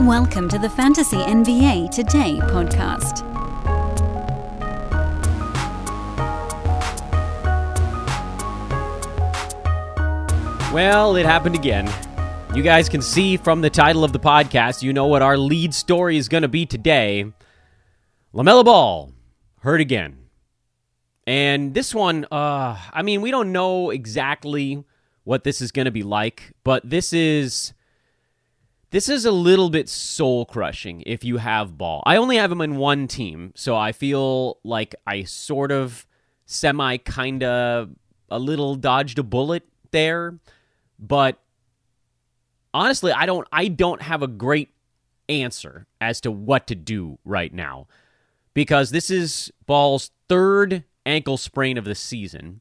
Welcome to the Fantasy NBA Today podcast. Well, it happened again. You guys can see from the title of the podcast, you know what our lead story is going to be today. LaMelo Ball hurt again. And this one, uh, I mean, we don't know exactly what this is going to be like, but this is this is a little bit soul crushing if you have Ball. I only have him in one team, so I feel like I sort of semi kind of a little dodged a bullet there but honestly, I don't I don't have a great answer as to what to do right now because this is Ball's third ankle sprain of the season.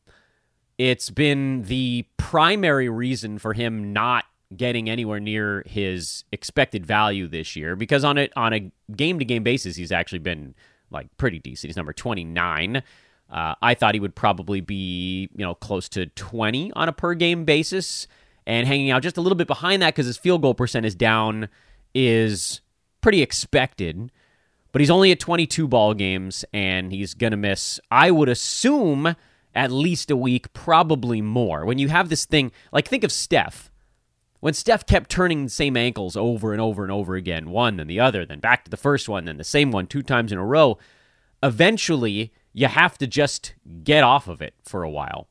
It's been the primary reason for him not getting anywhere near his expected value this year because on a on a game to game basis he's actually been like pretty decent. He's number 29. Uh, I thought he would probably be, you know, close to 20 on a per game basis and hanging out just a little bit behind that because his field goal percent is down is pretty expected. But he's only at 22 ball games and he's going to miss, I would assume, at least a week, probably more. When you have this thing, like think of Steph. When Steph kept turning the same ankles over and over and over again, one, then the other, then back to the first one, then the same one two times in a row, eventually you have to just get off of it for a while.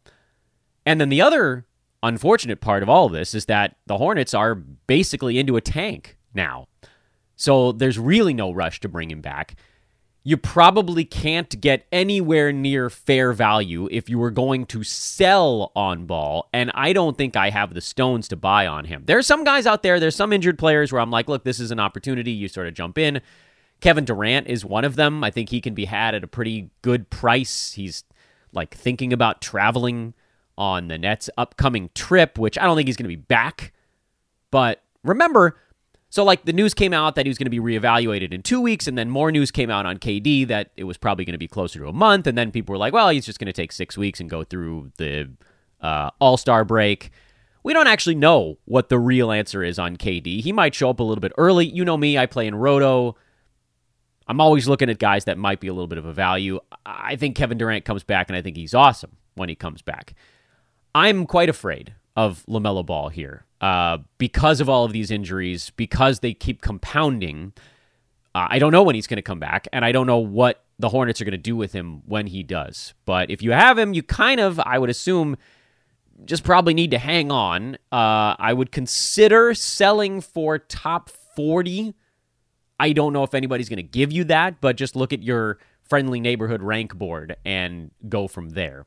And then the other unfortunate part of all of this is that the Hornets are basically into a tank now. So there's really no rush to bring him back. You probably can't get anywhere near fair value if you were going to sell on ball, and I don't think I have the stones to buy on him. There's some guys out there, there's some injured players where I'm like, look, this is an opportunity. You sort of jump in. Kevin Durant is one of them. I think he can be had at a pretty good price. He's like thinking about traveling on the Nets' upcoming trip, which I don't think he's going to be back. But remember, so like the news came out that he was going to be reevaluated in two weeks, and then more news came out on KD that it was probably going to be closer to a month, and then people were like, well, he's just going to take six weeks and go through the uh, All Star break. We don't actually know what the real answer is on KD. He might show up a little bit early. You know me, I play in Roto. I'm always looking at guys that might be a little bit of a value. I think Kevin Durant comes back, and I think he's awesome when he comes back. I'm quite afraid of LaMelo Ball here uh, because of all of these injuries, because they keep compounding. Uh, I don't know when he's going to come back, and I don't know what the Hornets are going to do with him when he does. But if you have him, you kind of, I would assume, just probably need to hang on. Uh, I would consider selling for top 40. I don't know if anybody's going to give you that, but just look at your friendly neighborhood rank board and go from there.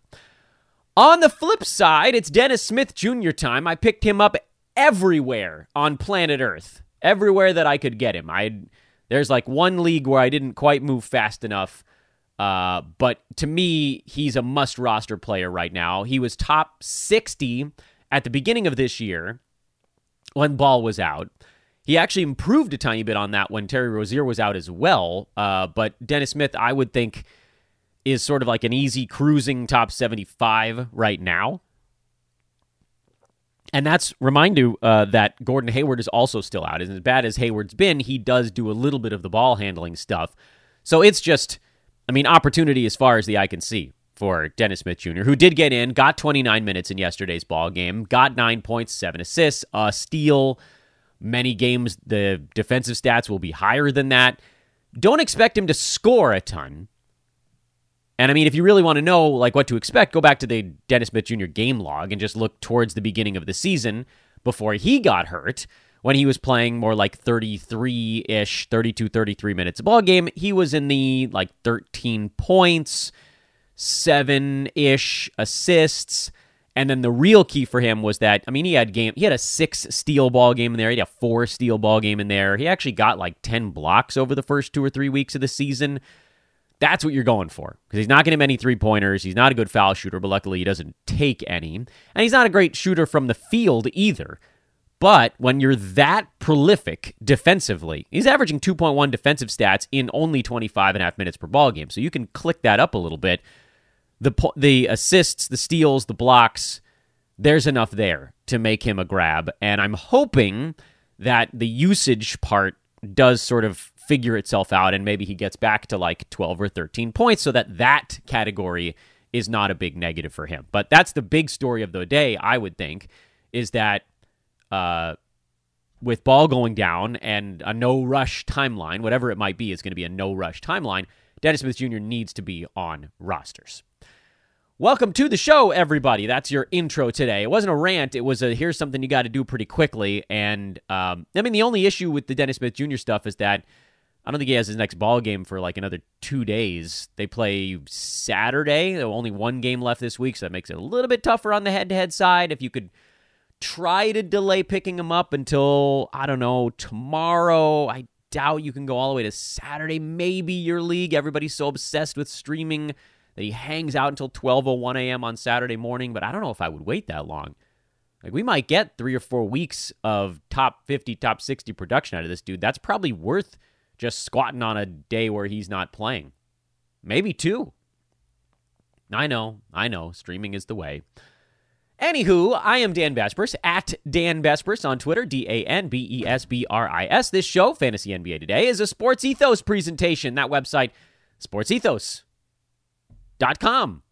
On the flip side, it's Dennis Smith Jr. time. I picked him up everywhere on planet Earth, everywhere that I could get him. I there's like one league where I didn't quite move fast enough. Uh, but to me, he's a must roster player right now. He was top 60 at the beginning of this year when Ball was out. He actually improved a tiny bit on that when Terry Rozier was out as well. Uh, but Dennis Smith, I would think, is sort of like an easy cruising top 75 right now. And that's remind you uh, that Gordon Hayward is also still out. And as bad as Hayward's been, he does do a little bit of the ball handling stuff. So it's just, I mean, opportunity as far as the eye can see for Dennis Smith Jr., who did get in, got 29 minutes in yesterday's ball game, got nine points, seven assists, a steal. Many games, the defensive stats will be higher than that. Don't expect him to score a ton. And I mean, if you really want to know like what to expect, go back to the Dennis Smith Jr. game log and just look towards the beginning of the season before he got hurt when he was playing more like 33 ish, 32, 33 minutes a ball game. He was in the like 13 points, seven ish assists. And then the real key for him was that I mean he had game he had a six steal ball game in there, he had a four steal ball game in there. He actually got like ten blocks over the first two or three weeks of the season. That's what you're going for because he's not getting many three pointers. He's not a good foul shooter, but luckily he doesn't take any, and he's not a great shooter from the field either. But when you're that prolific defensively, he's averaging 2.1 defensive stats in only 25 and a half minutes per ball game. So you can click that up a little bit the the assists, the steals, the blocks, there's enough there to make him a grab. And I'm hoping that the usage part does sort of figure itself out and maybe he gets back to like 12 or 13 points so that that category is not a big negative for him. But that's the big story of the day, I would think, is that uh, with ball going down and a no rush timeline, whatever it might be, is going to be a no rush timeline. Dennis Smith Jr. needs to be on rosters. Welcome to the show, everybody. That's your intro today. It wasn't a rant. It was a here's something you got to do pretty quickly. And um, I mean, the only issue with the Dennis Smith Jr. stuff is that I don't think he has his next ball game for like another two days. They play Saturday. Only one game left this week, so that makes it a little bit tougher on the head-to-head side. If you could try to delay picking him up until I don't know tomorrow, I doubt you can go all the way to Saturday. Maybe your league. Everybody's so obsessed with streaming that he hangs out until 12:01 a.m. on Saturday morning, but I don't know if I would wait that long. Like we might get 3 or 4 weeks of top 50, top 60 production out of this dude. That's probably worth just squatting on a day where he's not playing. Maybe two. I know, I know, streaming is the way. Anywho, I am Dan Besbris at Dan Besbris on Twitter, D A N B E S B R I S. This show, Fantasy NBA Today, is a Sports Ethos presentation. That website, Sports Ethos com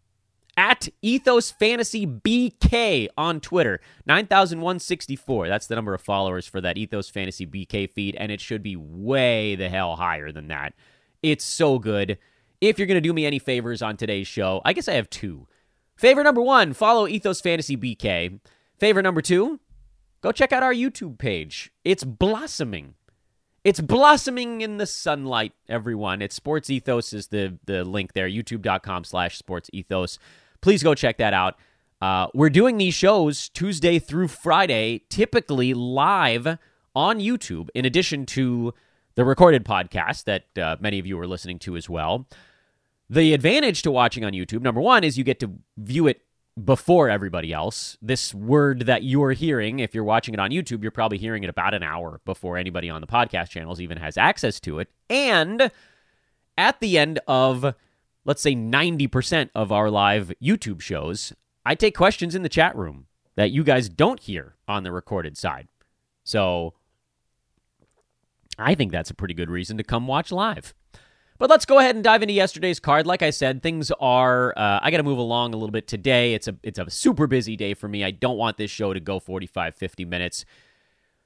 at Ethos Fantasy BK on Twitter. 9,164. That's the number of followers for that Ethos Fantasy BK feed, and it should be way the hell higher than that. It's so good. If you're going to do me any favors on today's show, I guess I have two. Favor number one, follow Ethos Fantasy BK. Favor number two, go check out our YouTube page. It's blossoming. It's blossoming in the sunlight, everyone. It's Sports Ethos is the the link there, youtube.com slash sports ethos. Please go check that out. Uh, we're doing these shows Tuesday through Friday, typically live on YouTube, in addition to the recorded podcast that uh, many of you are listening to as well. The advantage to watching on YouTube, number one, is you get to view it before everybody else. This word that you're hearing, if you're watching it on YouTube, you're probably hearing it about an hour before anybody on the podcast channels even has access to it. And at the end of, let's say, 90% of our live YouTube shows, I take questions in the chat room that you guys don't hear on the recorded side. So I think that's a pretty good reason to come watch live. But let's go ahead and dive into yesterday's card. Like I said, things are. Uh, I got to move along a little bit today. It's a it's a super busy day for me. I don't want this show to go 45, 50 minutes.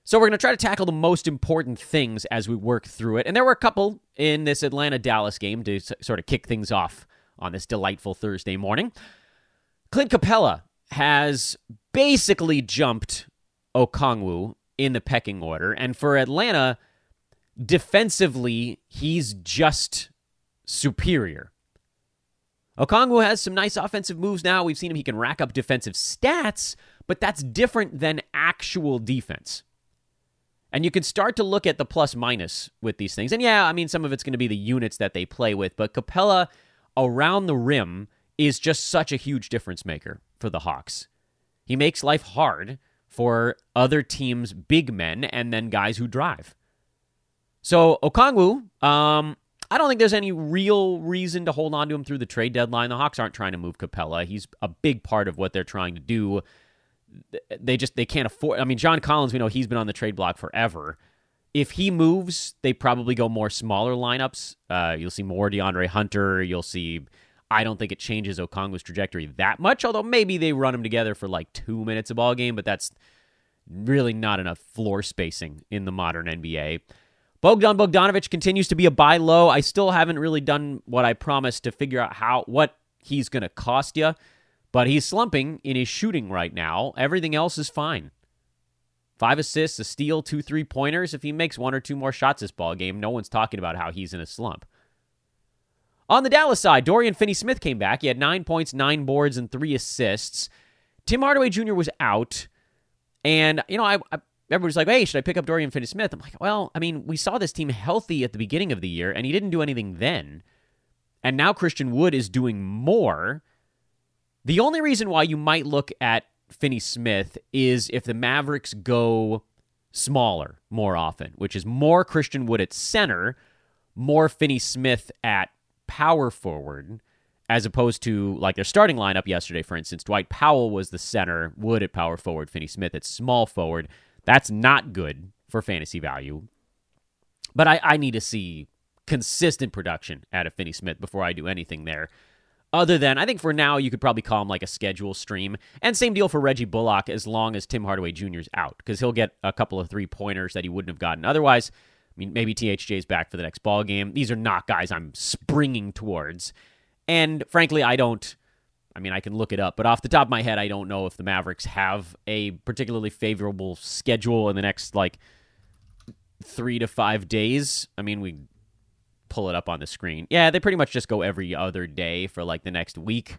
So we're going to try to tackle the most important things as we work through it. And there were a couple in this Atlanta Dallas game to sort of kick things off on this delightful Thursday morning. Clint Capela has basically jumped Okongwu in the pecking order, and for Atlanta defensively, he's just superior. Okongwu has some nice offensive moves now. We've seen him, he can rack up defensive stats, but that's different than actual defense. And you can start to look at the plus minus with these things. And yeah, I mean, some of it's going to be the units that they play with, but Capela around the rim is just such a huge difference maker for the Hawks. He makes life hard for other teams' big men and then guys who drive. So Okongwu, um, I don't think there's any real reason to hold on to him through the trade deadline. The Hawks aren't trying to move Capela. He's a big part of what they're trying to do. They just they can't afford. I mean, John Collins, we know he's been on the trade block forever. If he moves, they probably go more smaller lineups. Uh, you'll see more DeAndre Hunter. You'll see. I don't think it changes Okongwu's trajectory that much, although maybe they run him together for like two minutes a ball game, but that's really not enough floor spacing in the modern NBA. Bogdan Bogdanovic continues to be a buy low. I still haven't really done what I promised to figure out how what he's going to cost you, but he's slumping in his shooting right now. Everything else is fine. Five assists, a steal, two three pointers. If he makes one or two more shots this ball game, no one's talking about how he's in a slump. On the Dallas side, Dorian Finney Smith came back. He had nine points, nine boards, and three assists. Tim Hardaway Jr. was out. And, you know, I, I everybody's like, hey, should I pick up Dorian Finney Smith? I'm like, well, I mean, we saw this team healthy at the beginning of the year, and he didn't do anything then. And now Christian Wood is doing more. The only reason why you might look at Finney Smith is if the Mavericks go smaller more often, which is more Christian Wood at center, more Finney Smith at power forward, as opposed to like their starting lineup yesterday, for instance. Dwight Powell was the center, Wood at power forward, Finney Smith at small forward. That's not good for fantasy value. But I, I need to see consistent production out of Finney Smith before I do anything there. Other than, I think for now, you could probably call him like a schedule stream. And same deal for Reggie Bullock as long as Tim Hardaway Jr. is out, because he'll get a couple of three pointers that he wouldn't have gotten otherwise. I mean, maybe THJ is back for the next ball game. These are not guys I'm springing towards. And frankly, I don't. I mean, I can look it up, but off the top of my head, I don't know if the Mavericks have a particularly favorable schedule in the next like three to five days. I mean, we pull it up on the screen. Yeah, they pretty much just go every other day for like the next week.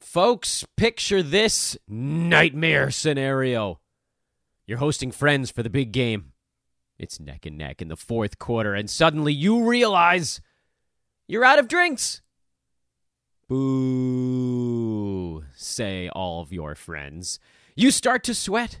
Folks, picture this nightmare scenario. You're hosting friends for the big game. It's neck and neck in the fourth quarter, and suddenly you realize you're out of drinks. Boo, say all of your friends. You start to sweat.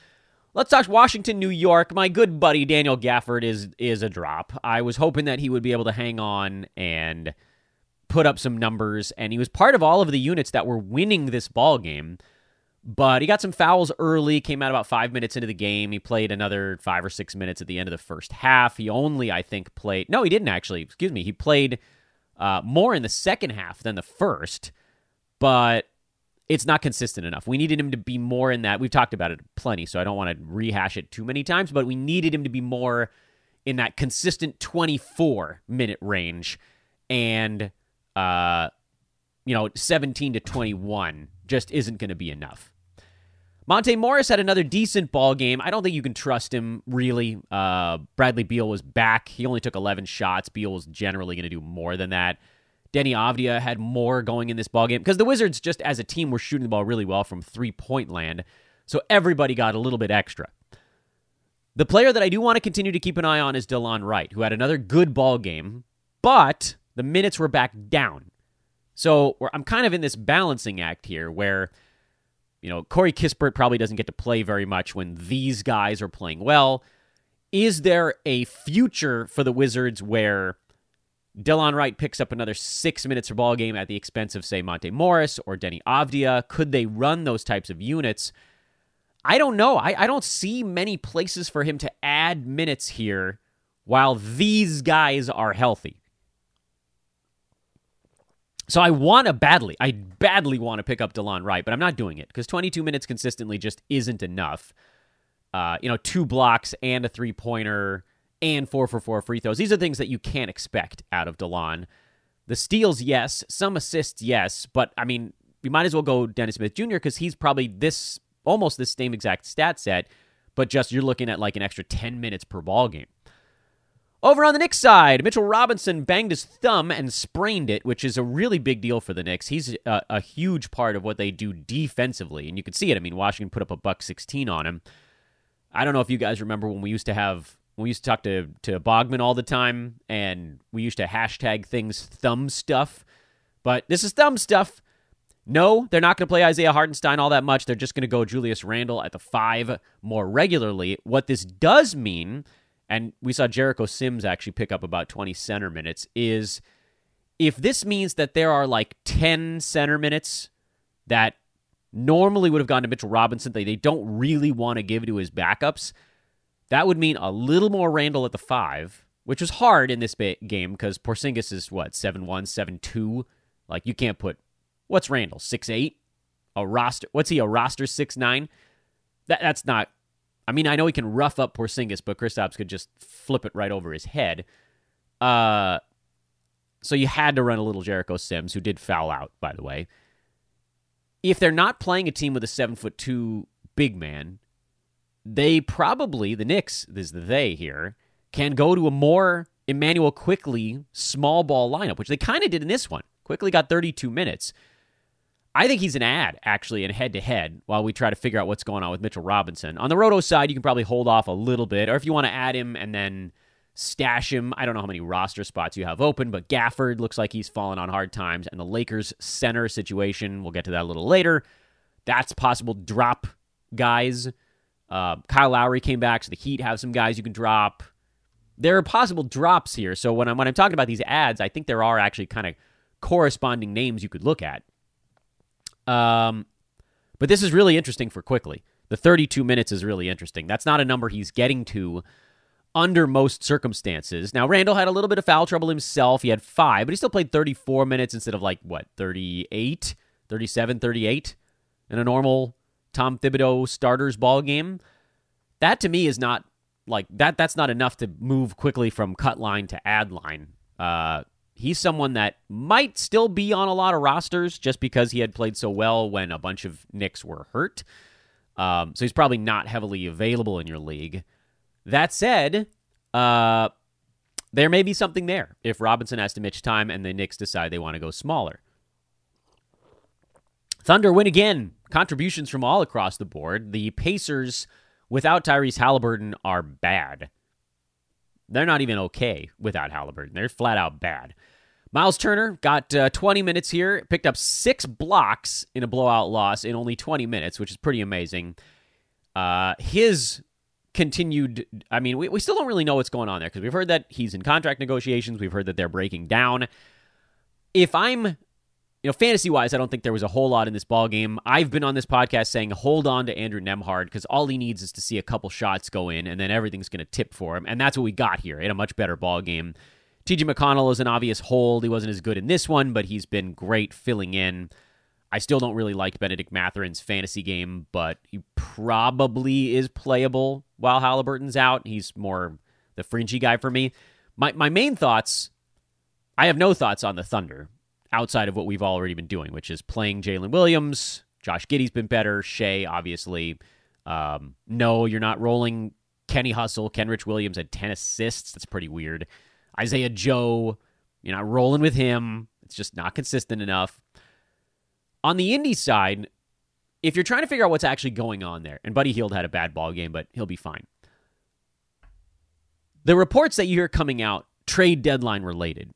Let's talk Washington, New York. My good buddy Daniel Gafford is is a drop. I was hoping that he would be able to hang on and put up some numbers, and he was part of all of the units that were winning this ball game. But he got some fouls early, came out about five minutes into the game. He played another five or six minutes at the end of the first half. He only, I think, played. No, he didn't actually. Excuse me. He played uh, more in the second half than the first, but it's not consistent enough. We needed him to be more in that. We've talked about it plenty, so I don't want to rehash it too many times, but we needed him to be more in that consistent 24 minute range. And, uh, you know, 17 to 21 just isn't going to be enough. Monte Morris had another decent ball game. I don't think you can trust him really. Uh, Bradley Beal was back. He only took 11 shots. Beal was generally going to do more than that. Deni Avdija had more going in this ball game because the Wizards, just as a team, were shooting the ball really well from three point land. So everybody got a little bit extra. The player that I do want to continue to keep an eye on is Delon Wright, who had another good ball game, but the minutes were back down. So I'm kind of in this balancing act here where you know, Corey Kispert probably doesn't get to play very much when these guys are playing well. Is there a future for the Wizards where Delon Wright picks up another six minutes per ball game at the expense of, say, Monte Morris or Deni Avdija? Could they run those types of units? I don't know. I, I don't see many places for him to add minutes here while these guys are healthy. So I want to badly, I badly want to pick up Delon Wright, but I'm not doing it because 22 minutes consistently just isn't enough. Uh, you know, two blocks and a three pointer and four for four free throws. These are things that you can't expect out of Delon. The steals, yes. Some assists, yes. But I mean, you might as well go Dennis Smith Jr. because he's probably this almost the same exact stat set, but just you're looking at like an extra 10 minutes per ball game. Over on the Knicks side, Mitchell Robinson banged his thumb and sprained it, which is a really big deal for the Knicks. He's a, a huge part of what they do defensively, and you can see it. I mean, Washington put up a buck 16 on him. I don't know if you guys remember when we used to have we used to talk to to Bogman all the time, and we used to hashtag things thumb stuff. But this is thumb stuff. No, they're not going to play Isaiah Hartenstein all that much. They're just going to go Julius Randle at the five more regularly. What this does mean and we saw Jericho Sims actually pick up about 20 center minutes, is if this means that there are like 10 center minutes that normally would have gone to Mitchell Robinson, they, they don't really want to give to his backups, that would mean a little more Randle at the five, which is hard in this ba- game because Porzingis is what, 7 1, 7 2? Like, you can't put, what's Randle 6 8? A roster, what's he, a roster 6 9? That, that's not I mean, I know he can rough up Porzingis, but Kristaps could just flip it right over his head. Uh, so you had to run a little Jericho Sims, who did foul out, by the way. If they're not playing a team with a seven foot two big man, they probably the Knicks this is the they here can go to a more Immanuel Quickley small ball lineup, which they kind of did in this one. Quickley got 32 minutes. I think he's an ad, actually, in head to head while we try to figure out what's going on with Mitchell Robinson. On the Roto side, you can probably hold off a little bit, or if you want to add him and then stash him, I don't know how many roster spots you have open, but Gafford looks like he's fallen on hard times, and the Lakers center situation, we'll get to that a little later. That's possible drop guys. Uh, Kyle Lowry came back, so the Heat have some guys you can drop. There are possible drops here. So when I'm when I'm talking about these ads, I think there are actually kind of corresponding names you could look at. Um, but this is really interesting for Quickley. The 32 minutes is really interesting. That's not a number he's getting to under most circumstances. Now, Randle had a little bit of foul trouble himself. He had five, but he still played 34 minutes instead of like, what, 38, 37, 38 in a normal Tom Thibodeau starters ball game. That to me is not like that. That's not enough to move Quickley from cut line to ad line. Uh, he's someone that might still be on a lot of rosters just because he had played so well when a bunch of Knicks were hurt. Um, so he's probably not heavily available in your league. That said, uh, there may be something there if Robinson has to mitch time and the Knicks decide they want to go smaller. Thunder win again. Contributions from all across the board. The Pacers without Tyrese Halliburton are bad. They're not even okay without Halliburton. They're flat out bad. Miles Turner got uh, 20 minutes here, picked up six blocks in a blowout loss in only 20 minutes, which is pretty amazing. Uh, his continued, I mean, we, we still don't really know what's going on there because we've heard that he's in contract negotiations. We've heard that they're breaking down. If I'm, you know, fantasy wise, I don't think there was a whole lot in this ball game. I've been on this podcast saying hold on to Andrew Nembhard because all he needs is to see a couple shots go in and then everything's going to tip for him. And that's what we got here. in a much better ball game TJ McConnell is an obvious hold. He wasn't as good in this one, but he's been great filling in. I still don't really like Benedict Mathurin's fantasy game, but he probably is playable while Halliburton's out. He's more the fringy guy for me. My my main thoughts, I have no thoughts on the Thunder outside of what we've already been doing, which is playing Jalen Williams. Josh Giddey's been better. Shai, obviously. Um, no, you're not rolling Kenny Hustle. Kenrich Williams had 10 assists. That's pretty weird. Isaiah Joe, you're not rolling with him. It's just not consistent enough. On the Indy side, if you're trying to figure out what's actually going on there, and Buddy Hield had a bad ball game, but he'll be fine. The reports that you hear coming out, trade deadline related,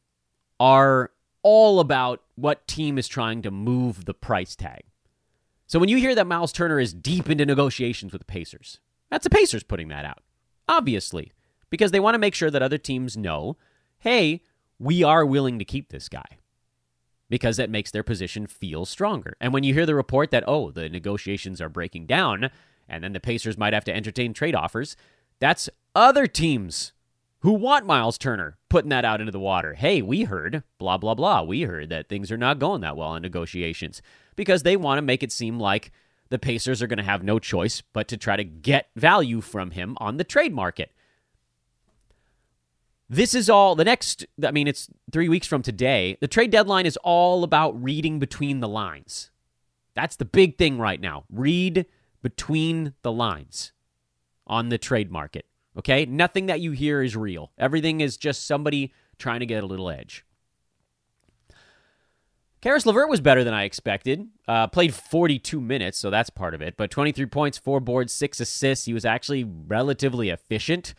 are all about what team is trying to move the price tag. So when you hear that Miles Turner is deep into negotiations with the Pacers, that's the Pacers putting that out. Obviously, because they want to make sure that other teams know hey, we are willing to keep this guy because that makes their position feel stronger. And when you hear the report that, oh, the negotiations are breaking down and then the Pacers might have to entertain trade offers, that's other teams who want Miles Turner putting that out into the water. Hey, we heard, blah, blah, blah. We heard that things are not going that well in negotiations because they want to make it seem like the Pacers are going to have no choice but to try to get value from him on the trade market. This is all the next, I mean, it's three weeks from today. The trade deadline is all about reading between the lines. That's the big thing right now. Read between the lines. on the trade market. Okay? Nothing that you hear is real. Everything is just somebody trying to get a little edge. Caris LeVert was better than I expected. Uh, played 42 minutes, so that's part of it. But 23 points, four boards, six assists. He was actually relatively efficient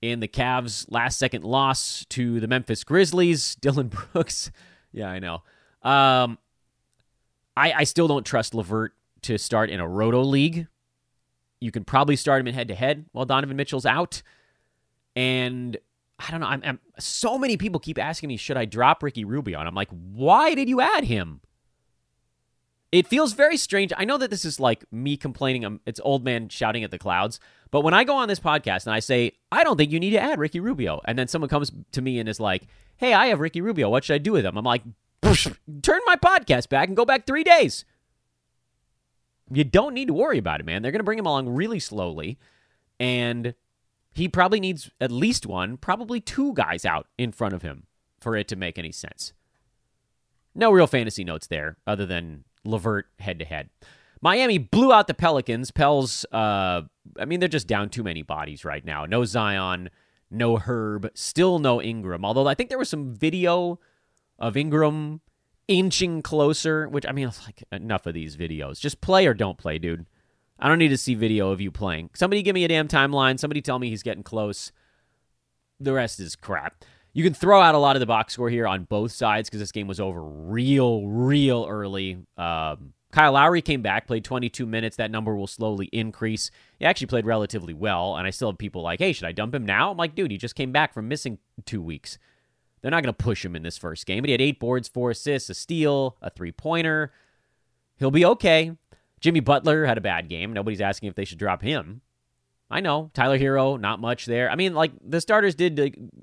in the Cavs' last second loss to the Memphis Grizzlies. Dillon Brooks. Yeah, I know. Um, I, I still don't trust LeVert to start in a roto league. You can probably start him in head to head while Donovan Mitchell's out. And I don't know. I'm, I'm, so many people keep asking me, should I drop Ricky Rubio? And I'm like, why did you add him? It feels very strange. I know that this is like me complaining. I'm, it's old man shouting at the clouds. But when I go on this podcast and I say, I don't think you need to add Ricky Rubio, and then someone comes to me and is like, hey, I have Ricky Rubio. What should I do with him? I'm like, turn my podcast back and go back three days. You don't need to worry about it, man. They're going to bring him along really slowly. And he probably needs at least one, probably two guys out in front of him for it to make any sense. No real fantasy notes there, other than LeVert head to head. Miami blew out the Pelicans. Pels, uh, I mean, they're just down too many bodies right now. No Zion, no Herb, still no Ingram. Although I think there was some video of Ingram inching closer, which I mean, it's like enough of these videos. Just play or don't play, dude. I don't need to see video of you playing. Somebody give me a damn timeline. Somebody tell me he's getting close. The rest is crap. You can throw out a lot of the box score here on both sides because this game was over real, real early. Um, Kyle Lowry came back, played 22 minutes. That number will slowly increase. He actually played relatively well, and I still have people like, hey, should I dump him now? I'm like, dude, he just came back from missing two weeks. They're not going to push him in this first game, but he had eight boards, four assists, a steal, a three pointer. He'll be okay. Jimmy Butler had a bad game. Nobody's asking if they should drop him. I know. Tyler Herro, not much there. I mean, like, the starters did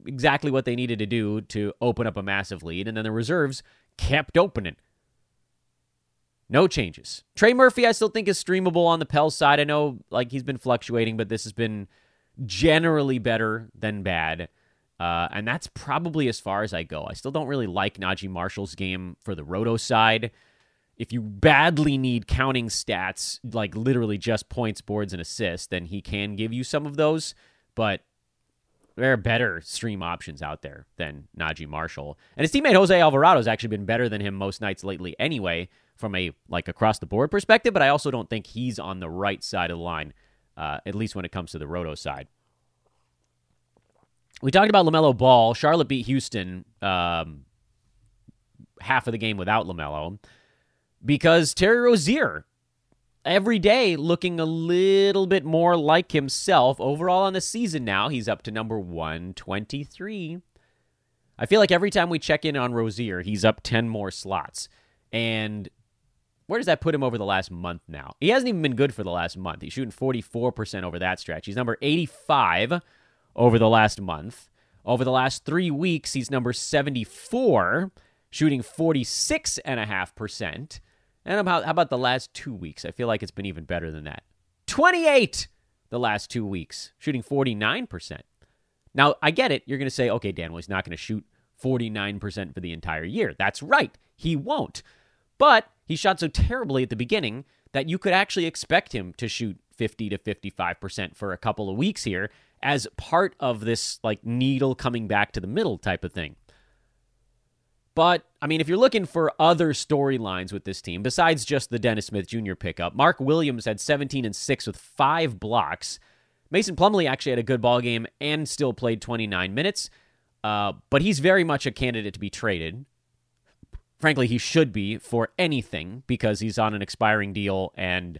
exactly what they needed to do to open up a massive lead, and then the reserves kept opening. No changes. Trey Murphy, I still think is streamable on the Pell side. I know, like, he's been fluctuating, but this has been generally better than bad. Uh, and that's probably as far as I go. I still don't really like Naji Marshall's game for the Roto side if you badly need counting stats, like literally just points, boards, and assists, then he can give you some of those. But there are better stream options out there than Naji Marshall. And his teammate Jose Alvarado has actually been better than him most nights lately anyway, from a like across the board perspective, but I also don't think he's on the right side of the line, uh, at least when it comes to the roto side. We talked about LaMelo Ball. Charlotte beat Houston um, half of the game without LaMelo because Terry Rozier every day looking a little bit more like himself. Overall on the season now, he's up to number 123. I feel like every time we check in on Rozier, he's up 10 more slots. And where does that put him over the last month now? He hasn't even been good for the last month. He's shooting 44% over that stretch. He's number 85 over the last month. Over the last three weeks, he's number 74, shooting 46.5%. And about, how about the last two weeks? I feel like it's been even better than that. 28 the last two weeks, shooting 49%. Now, I get it. You're going to say, okay, Dan, well, he's not going to shoot 49% for the entire year. That's right. He won't. But he shot so terribly at the beginning that you could actually expect him to shoot 50 to 55% for a couple of weeks here as part of this like needle coming back to the middle type of thing. But, I mean, if you're looking for other storylines with this team, besides just the Dennis Smith Jr. pickup, Mark Williams had 17 and 6 with five blocks. Mason Plumlee actually had a good ball game and still played 29 minutes, uh, but he's very much a candidate to be traded. Frankly, he should be for anything because he's on an expiring deal and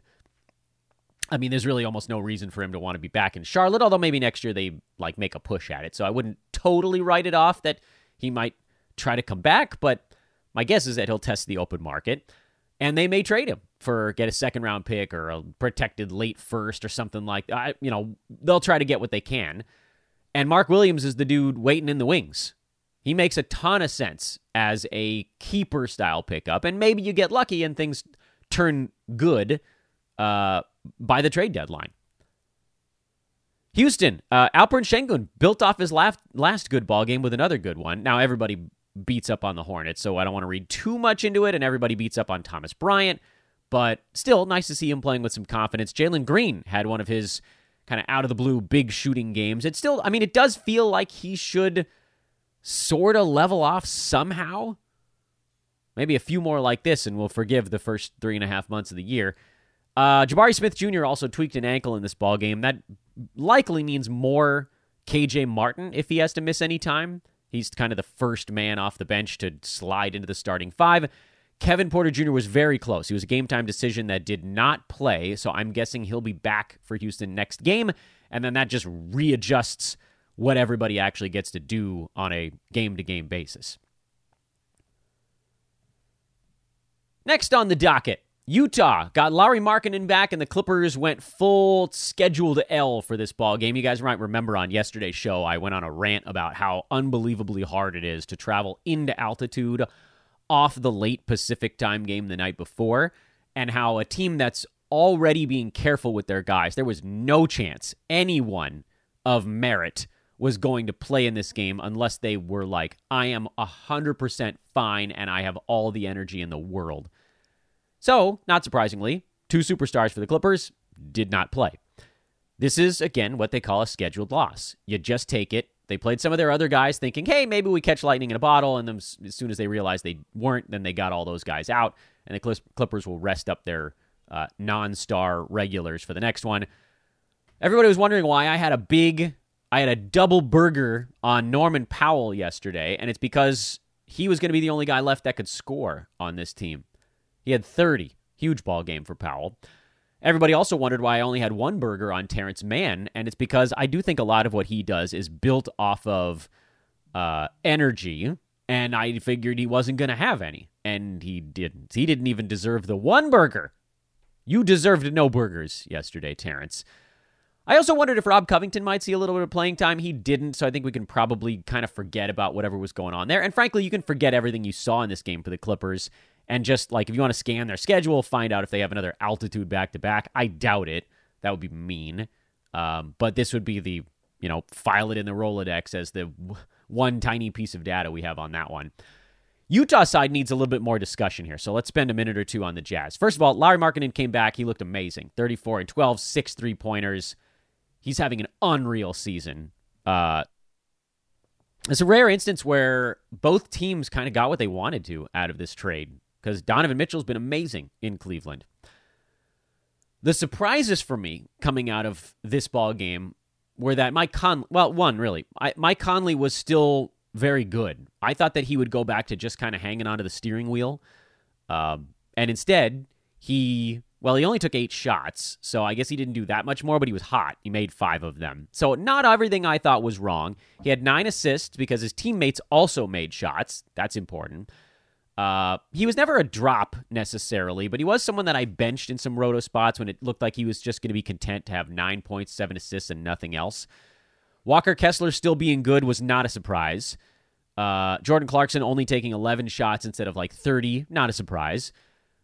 I mean, there's really almost no reason for him to want to be back in Charlotte, although maybe next year they like make a push at it. So I wouldn't totally write it off that he might try to come back, but my guess is that he'll test the open market and they may trade him for get a second round pick or a protected late first or something like. You know, they'll try to get what they can. And Mark Williams is the dude waiting in the wings. He makes a ton of sense as a keeper style pickup, and maybe you get lucky and things turn good uh, by the trade deadline. Houston, uh, Alperen Sengun built off his last, last good ball game with another good one. Now everybody beats up on the Hornets, so I don't want to read too much into it, and everybody beats up on Thomas Bryant, but still nice to see him playing with some confidence. Jalen Green had one of his kind of out of the blue big shooting games. It still, I mean, it does feel like he should sort of level off somehow. Maybe a few more like this, and we'll forgive the first three and a half months of the year. Uh, Jabari Smith Jr. also tweaked an ankle in this ball game. That likely means more KJ Martin if he has to miss any time. He's kind of the first man off the bench to slide into the starting five. Kevin Porter Jr. was very close. He was a game time decision that did not play, so I'm guessing he'll be back for Houston next game, and then that just readjusts what everybody actually gets to do on a game to game basis. Next on the docket, Utah got Lauri Markkanen back, and the Clippers went full scheduled L for this ball game. You guys might remember on yesterday's show, I went on a rant about how unbelievably hard it is to travel into altitude off the late Pacific time game the night before, and how a team that's already being careful with their guys, there was no chance anyone of merit was going to play in this game unless they were like, I am 100% fine and I have all the energy in the world. So, not surprisingly, two superstars for the Clippers did not play. This is, again, what they call a scheduled loss. You just take it. They played some of their other guys thinking, hey, maybe we catch lightning in a bottle. And then as soon as they realized they weren't, then they got all those guys out. And the Clippers will rest up their uh, non star regulars for the next one. Everybody was wondering why I had a big, I had a double burger on Norman Powell yesterday. And it's because he was going to be the only guy left that could score on this team. He had 30. Huge ball game for Powell. Everybody also wondered why I only had one burger on Terrence Mann, and it's because I do think a lot of what he does is built off of uh, energy, and I figured he wasn't going to have any, and he didn't. He didn't even deserve the one burger. You deserved no burgers yesterday, Terrence. I also wondered if Rob Covington might see a little bit of playing time. He didn't, so I think we can probably kind of forget about whatever was going on there. And frankly, you can forget everything you saw in this game for the Clippers and just like if you want to scan their schedule, find out if they have another altitude back to back. I doubt it. That would be mean. Um, but this would be the you know file it in the Rolodex as the one tiny piece of data we have on that one. Utah side needs a little bit more discussion here, so let's spend a minute or two on the Jazz. First of all, Larry Markkanen came back. He looked amazing. 34 and 12, six three pointers. He's having an unreal season. Uh, it's a rare instance where both teams kind of got what they wanted to out of this trade because Donovan Mitchell's been amazing in Cleveland. The surprises for me coming out of this ball game were that Mike Conley, well, one really, I, Mike Conley was still very good. I thought that he would go back to just kind of hanging onto the steering wheel, um, and instead he, well, he only took eight shots, so I guess he didn't do that much more, but he was hot. He made five of them, so not everything I thought was wrong. He had nine assists because his teammates also made shots. That's important. Uh, he was never a drop necessarily, but he was someone that I benched in some roto spots when it looked like he was just going to be content to have nine points, seven assists, and nothing else. Walker Kessler still being good was not a surprise. Uh, Jordan Clarkson only taking 11 shots instead of like 30, not a surprise.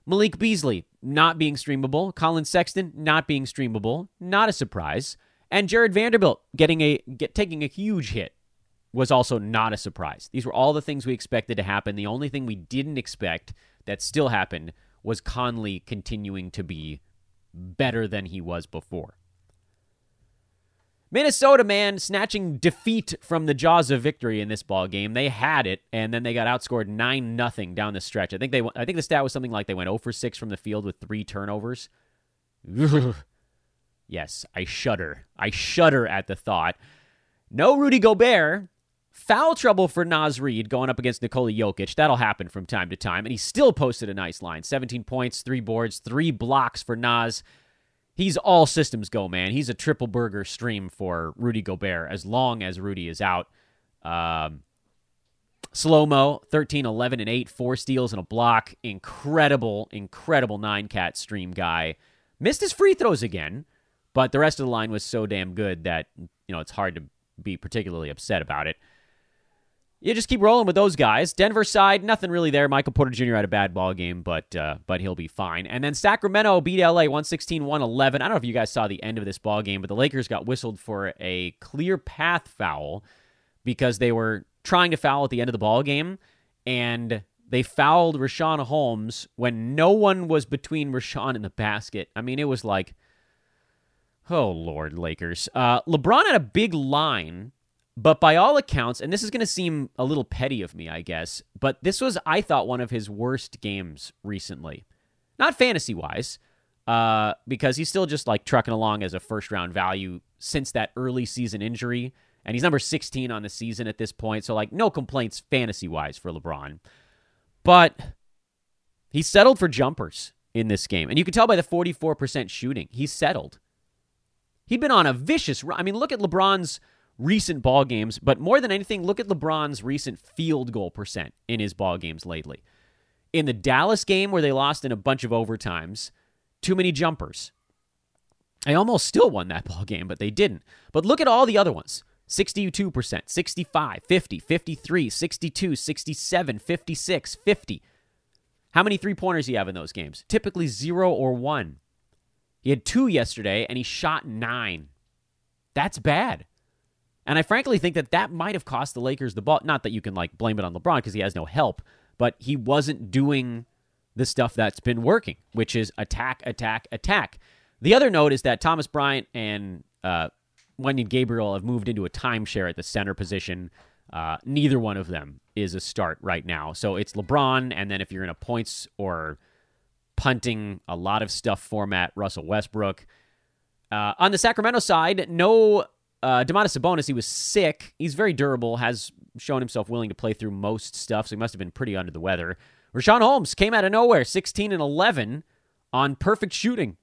Malik Beasley not being streamable. Collin Sexton not being streamable, not a surprise. And Jarred Vanderbilt getting a get, taking a huge hit was also not a surprise. These were all the things we expected to happen. The only thing we didn't expect that still happened was Conley continuing to be better than he was before. Minnesota man snatching defeat from the jaws of victory in this ball game. They had it, and then they got outscored nine nothing down the stretch. I think they, I think the stat was something like they went 0 for 6 from the field with three turnovers. yes, I shudder. I shudder at the thought. No Rudy Gobert, Foul trouble for Naz Reid going up against Nikola Jokic. That'll happen from time to time. And he still posted a nice line 17 points, three boards, three blocks for Naz. He's all systems go, man. He's a triple burger stream for Rudy Gobert as long as Rudy is out. Um, Slow mo, 13, 11, and 8, four steals and a block. Incredible, incredible nine cat stream guy. Missed his free throws again, but the rest of the line was so damn good that, you know, it's hard to be particularly upset about it you just keep rolling with those guys. Denver side, nothing really there. Michael Porter Jr. had a bad ball game, but uh, but he'll be fine. And then Sacramento beat LA 116-111. I don't know if you guys saw the end of this ball game, but the Lakers got whistled for a clear path foul because they were trying to foul at the end of the ball game, and they fouled Richaun Holmes when no one was between Richaun and the basket. I mean, it was like Oh, Lord, Lakers. Uh, LeBron had a big line, but by all accounts, and this is going to seem a little petty of me, I guess, but this was, I thought, one of his worst games recently. Not fantasy wise, uh, because he's still just like trucking along as a first round value since that early season injury. And he's number 16 on the season at this point. So, like, no complaints fantasy wise for LeBron. But he settled for jumpers in this game. And you can tell by the 44% shooting, he settled. He'd been on a vicious run. I mean, look at LeBron's recent ball games, but more than anything, look at LeBron's recent field goal percent in his ball games lately. In the Dallas game where they lost in a bunch of overtimes, too many jumpers. I almost still won that ball game, but they didn't. But look at all the other ones. 62%, 65, 50, 53, 62, 67, 56, 50. How many three pointers do you have in those games? Typically zero or one. He had two yesterday and he shot nine. That's bad. And I frankly think that that might have cost the Lakers the ball. Not that you can like blame it on LeBron because he has no help, but he wasn't doing the stuff that's been working, which is attack, attack, attack. The other note is that Thomas Bryant and uh, Wenyen Gabriel have moved into a timeshare at the center position. Uh, neither one of them is a start right now. So it's LeBron, and then if you're in a points or punting, a lot of stuff format, Russell Westbrook. Uh, on the Sacramento side, no uh, Domantas Sabonis. He was sick. He's very durable, has shown himself willing to play through most stuff, so he must have been pretty under the weather. Richaun Holmes came out of nowhere, 16 and 11 on perfect shooting.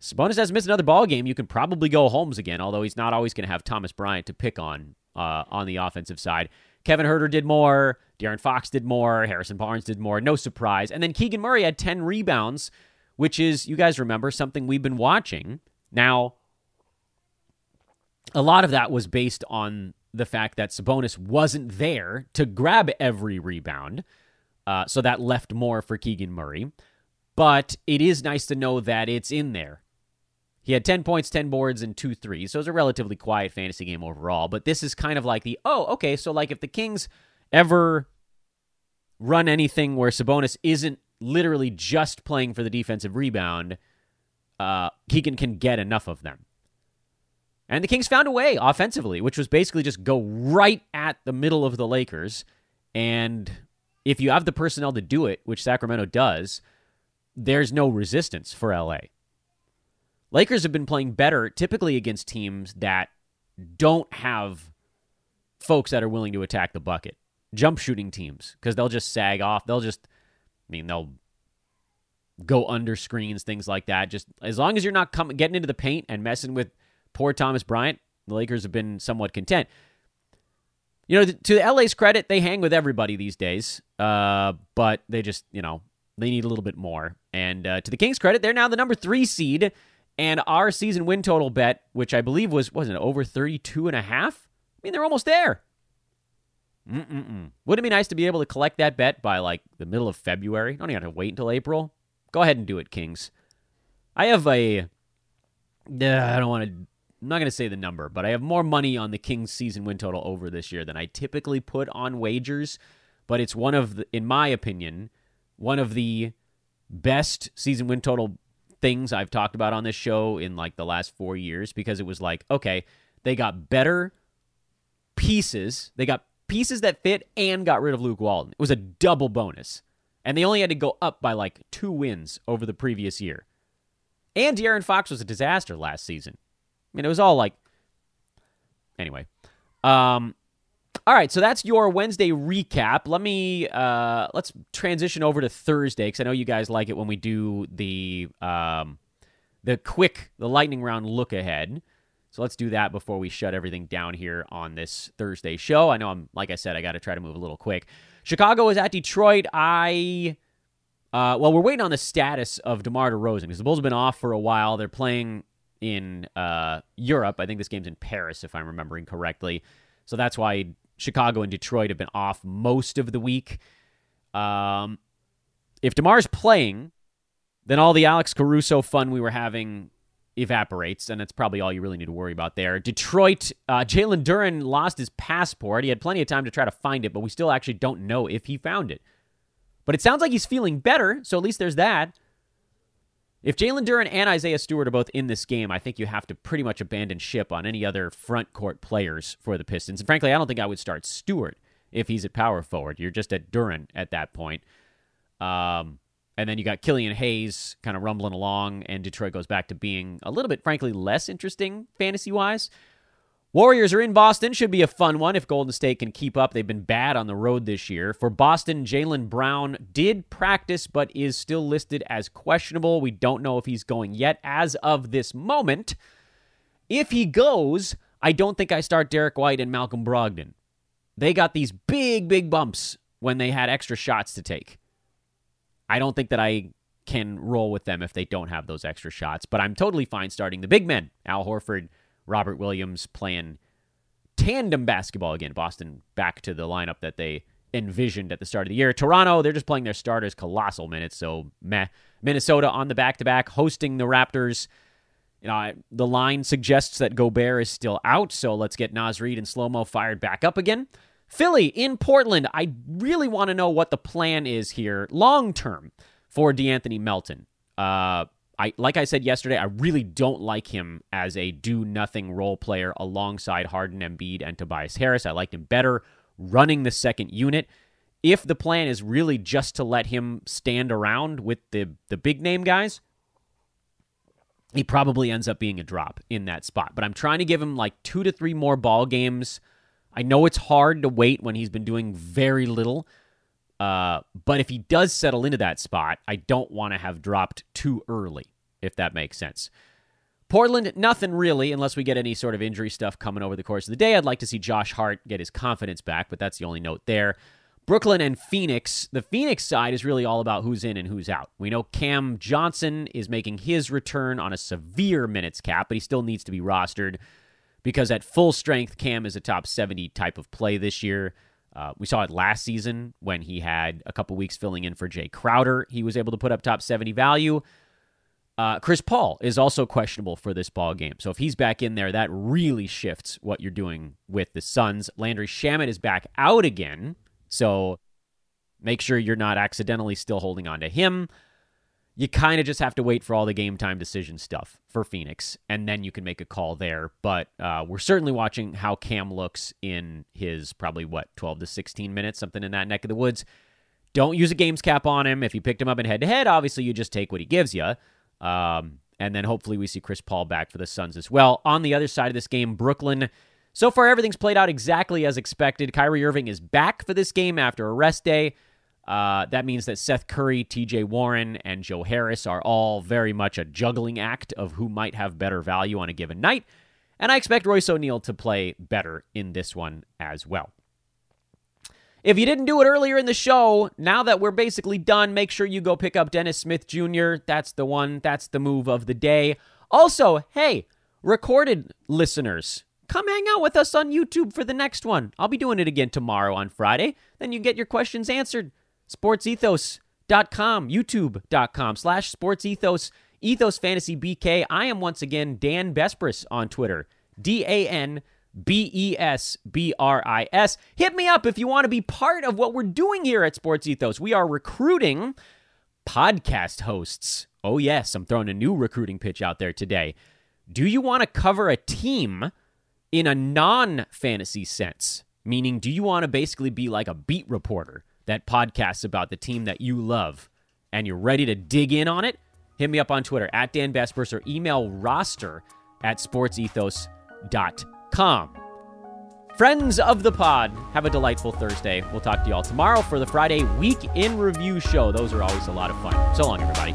Sabonis has missed another ball game. You can probably go Holmes again, although he's not always going to have Thomas Bryant to pick on uh, on the offensive side. Kevin Huerter did more. De'Aaron Fox did more. Harrison Barnes did more. No surprise. And then Keegan Murray had 10 rebounds, which is, you guys remember, something we've been watching. Now, a lot of that was based on the fact that Sabonis wasn't there to grab every rebound. Uh, so that left more for Keegan Murray. But it is nice to know that it's in there. He had 10 points, 10 boards, and two threes. So it was a relatively quiet fantasy game overall. But this is kind of like the, oh, okay, so like if the Kings ever run anything where Sabonis isn't literally just playing for the defensive rebound, uh, Keegan can get enough of them. And the Kings found a way offensively, which was basically just go right at the middle of the Lakers. And if you have the personnel to do it, which Sacramento does, there's no resistance for LA. Lakers have been playing better typically against teams that don't have folks that are willing to attack the bucket. Jump shooting teams because they'll just sag off. They'll just, I mean, they'll go under screens, things like that. Just as long as you're not coming getting into the paint and messing with poor Thomas Bryant, the Lakers have been somewhat content. You know, to LA's credit, they hang with everybody these days, uh, but they just, you know, they need a little bit more. And uh, to the Kings' credit, they're now the number three seed and our season win total bet, which I believe was, wasn't it, over 32 and a half? I mean, they're almost there. Mm-mm-mm. Wouldn't it be nice to be able to collect that bet by like the middle of February? Don't even have to wait until April. Go ahead and do it, Kings. I have a. Uh, I don't want to. I'm not going to say the number, but I have more money on the Kings season win total over this year than I typically put on wagers. But it's one of, the, in my opinion, one of the best season win total things I've talked about on this show in like the last four years because it was like, okay, they got better pieces. They got pieces that fit and got rid of Luke Walton. It was a double bonus. And they only had to go up by like two wins over the previous year. And De'Aaron Fox was a disaster last season. Mean, it was all like. Anyway. Um, all right, so that's your Wednesday recap. Let me uh, let's transition over to Thursday because I know you guys like it when we do the um, the quick the lightning round look ahead. So let's do that before we shut everything down here on this Thursday show. I know I'm like I said, I got to try to move a little quick. Chicago is at Detroit. I uh, well, we're waiting on the status of DeMar DeRozan because the Bulls have been off for a while. They're playing in uh, Europe. I think this game's in Paris, if I'm remembering correctly. So that's why Chicago and Detroit have been off most of the week. Um, if DeMar's playing, then all the Alex Caruso fun we were having evaporates, and that's probably all you really need to worry about there. Detroit, uh, Jalen Duren lost his passport. He had plenty of time to try to find it, but we still actually don't know if he found it. But it sounds like he's feeling better, so at least there's that. If Jalen Duren and Isaiah Stewart are both in this game, I think you have to pretty much abandon ship on any other front court players for the Pistons. And frankly, I don't think I would start Stewart if he's at power forward. You're just at Duren at that point. Um, and then you got Killian Hayes kind of rumbling along, and Detroit goes back to being a little bit, frankly, less interesting fantasy wise. Warriors are in Boston. Should be a fun one if Golden State can keep up. They've been bad on the road this year. For Boston, Jaylen Brown did practice, but is still listed as questionable. We don't know if he's going yet as of this moment. If he goes, I don't think I start Derrick White and Malcolm Brogdon. They got these big, big bumps when they had extra shots to take. I don't think that I can roll with them if they don't have those extra shots, but I'm totally fine starting the big men. Al Horford, Robert Williams playing tandem basketball again. Boston back to the lineup that they envisioned at the start of the year. Toronto, they're just playing their starters colossal minutes, so meh. Minnesota on the back to back, hosting the Raptors. You know, the line suggests that Gobert is still out, so let's get Naz Reid and Slow Mo fired back up again. Philly in Portland. I really want to know what the plan is here long term for De'Anthony Melton. Uh, I like I said yesterday, I really don't like him as a do nothing role player alongside Harden, Embiid, and Tobias Harris. I liked him better running the second unit. If the plan is really just to let him stand around with the the big name guys, he probably ends up being a drop in that spot. But I'm trying to give him like two to three more ball games I know it's hard to wait when he's been doing very little. Uh, but if he does settle into that spot, I don't want to have dropped too early, if that makes sense. Portland, nothing really, unless we get any sort of injury stuff coming over the course of the day. I'd like to see Josh Hart get his confidence back, but that's the only note there. Brooklyn and Phoenix. The Phoenix side is really all about who's in and who's out. We know Cam Johnson is making his return on a severe minutes cap, but he still needs to be rostered because at full strength, Cam is a top 70 type of play this year. Uh, we saw it last season when he had a couple weeks filling in for Jae Crowder. He was able to put up top 70 value. Uh, Chris Paul is also questionable for this ball game. So if he's back in there, that really shifts what you're doing with the Suns. Landry Shamet is back out again. So make sure you're not accidentally still holding on to him you kind of just have to wait for all the game time decision stuff for Phoenix, and then you can make a call there. But uh, we're certainly watching how Cam looks in his probably what 12 to 16 minutes, something in that neck of the woods. Don't use a games cap on him. If you picked him up in head to head, obviously you just take what he gives you. Um, and then hopefully we see Chris Paul back for the Suns as well. On the other side of this game, Brooklyn. So far, everything's played out exactly as expected. Kyrie Irving is back for this game after a rest day. Uh, that means that Seth Curry, TJ Warren, and Joe Harris are all very much a juggling act of who might have better value on a given night. And I expect Royce O'Neale to play better in this one as well. If you didn't do it earlier in the show, now that we're basically done, make sure you go pick up Dennis Smith Jr. That's the one, that's the move of the day. Also, hey, recorded listeners, come hang out with us on YouTube for the next one. I'll be doing it again tomorrow on Friday. Then you get your questions answered sportsethos.com, youtube.com slash sportsethos, ethos fantasy BK. I am once again Dan Besbris on Twitter, D A N B E S B R I S. Hit me up if you want to be part of what we're doing here at Sports Ethos. We are recruiting podcast hosts. Oh, yes, I'm throwing a new recruiting pitch out there today. Do you want to cover a team in a non fantasy sense? Meaning, do you want to basically be like a beat reporter? That podcasts about the team that you love and you're ready to dig in on it, hit me up on Twitter at Dan Besbris or email roster at sportsethos.com. Friends of the pod, have a delightful Thursday. We'll talk to you all tomorrow for the Friday Week in Review show. Those are always a lot of fun. So long, everybody.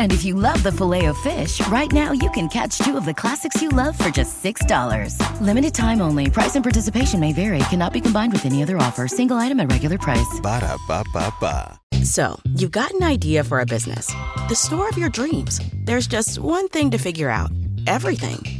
And if you love the filet of fish, right now you can catch two of the classics you love for just $6. Limited time only. Price and participation may vary. Cannot be combined with any other offer. Single item at regular price. Ba da ba ba ba. So, you've got an idea for a business, the store of your dreams. There's just one thing to figure out everything.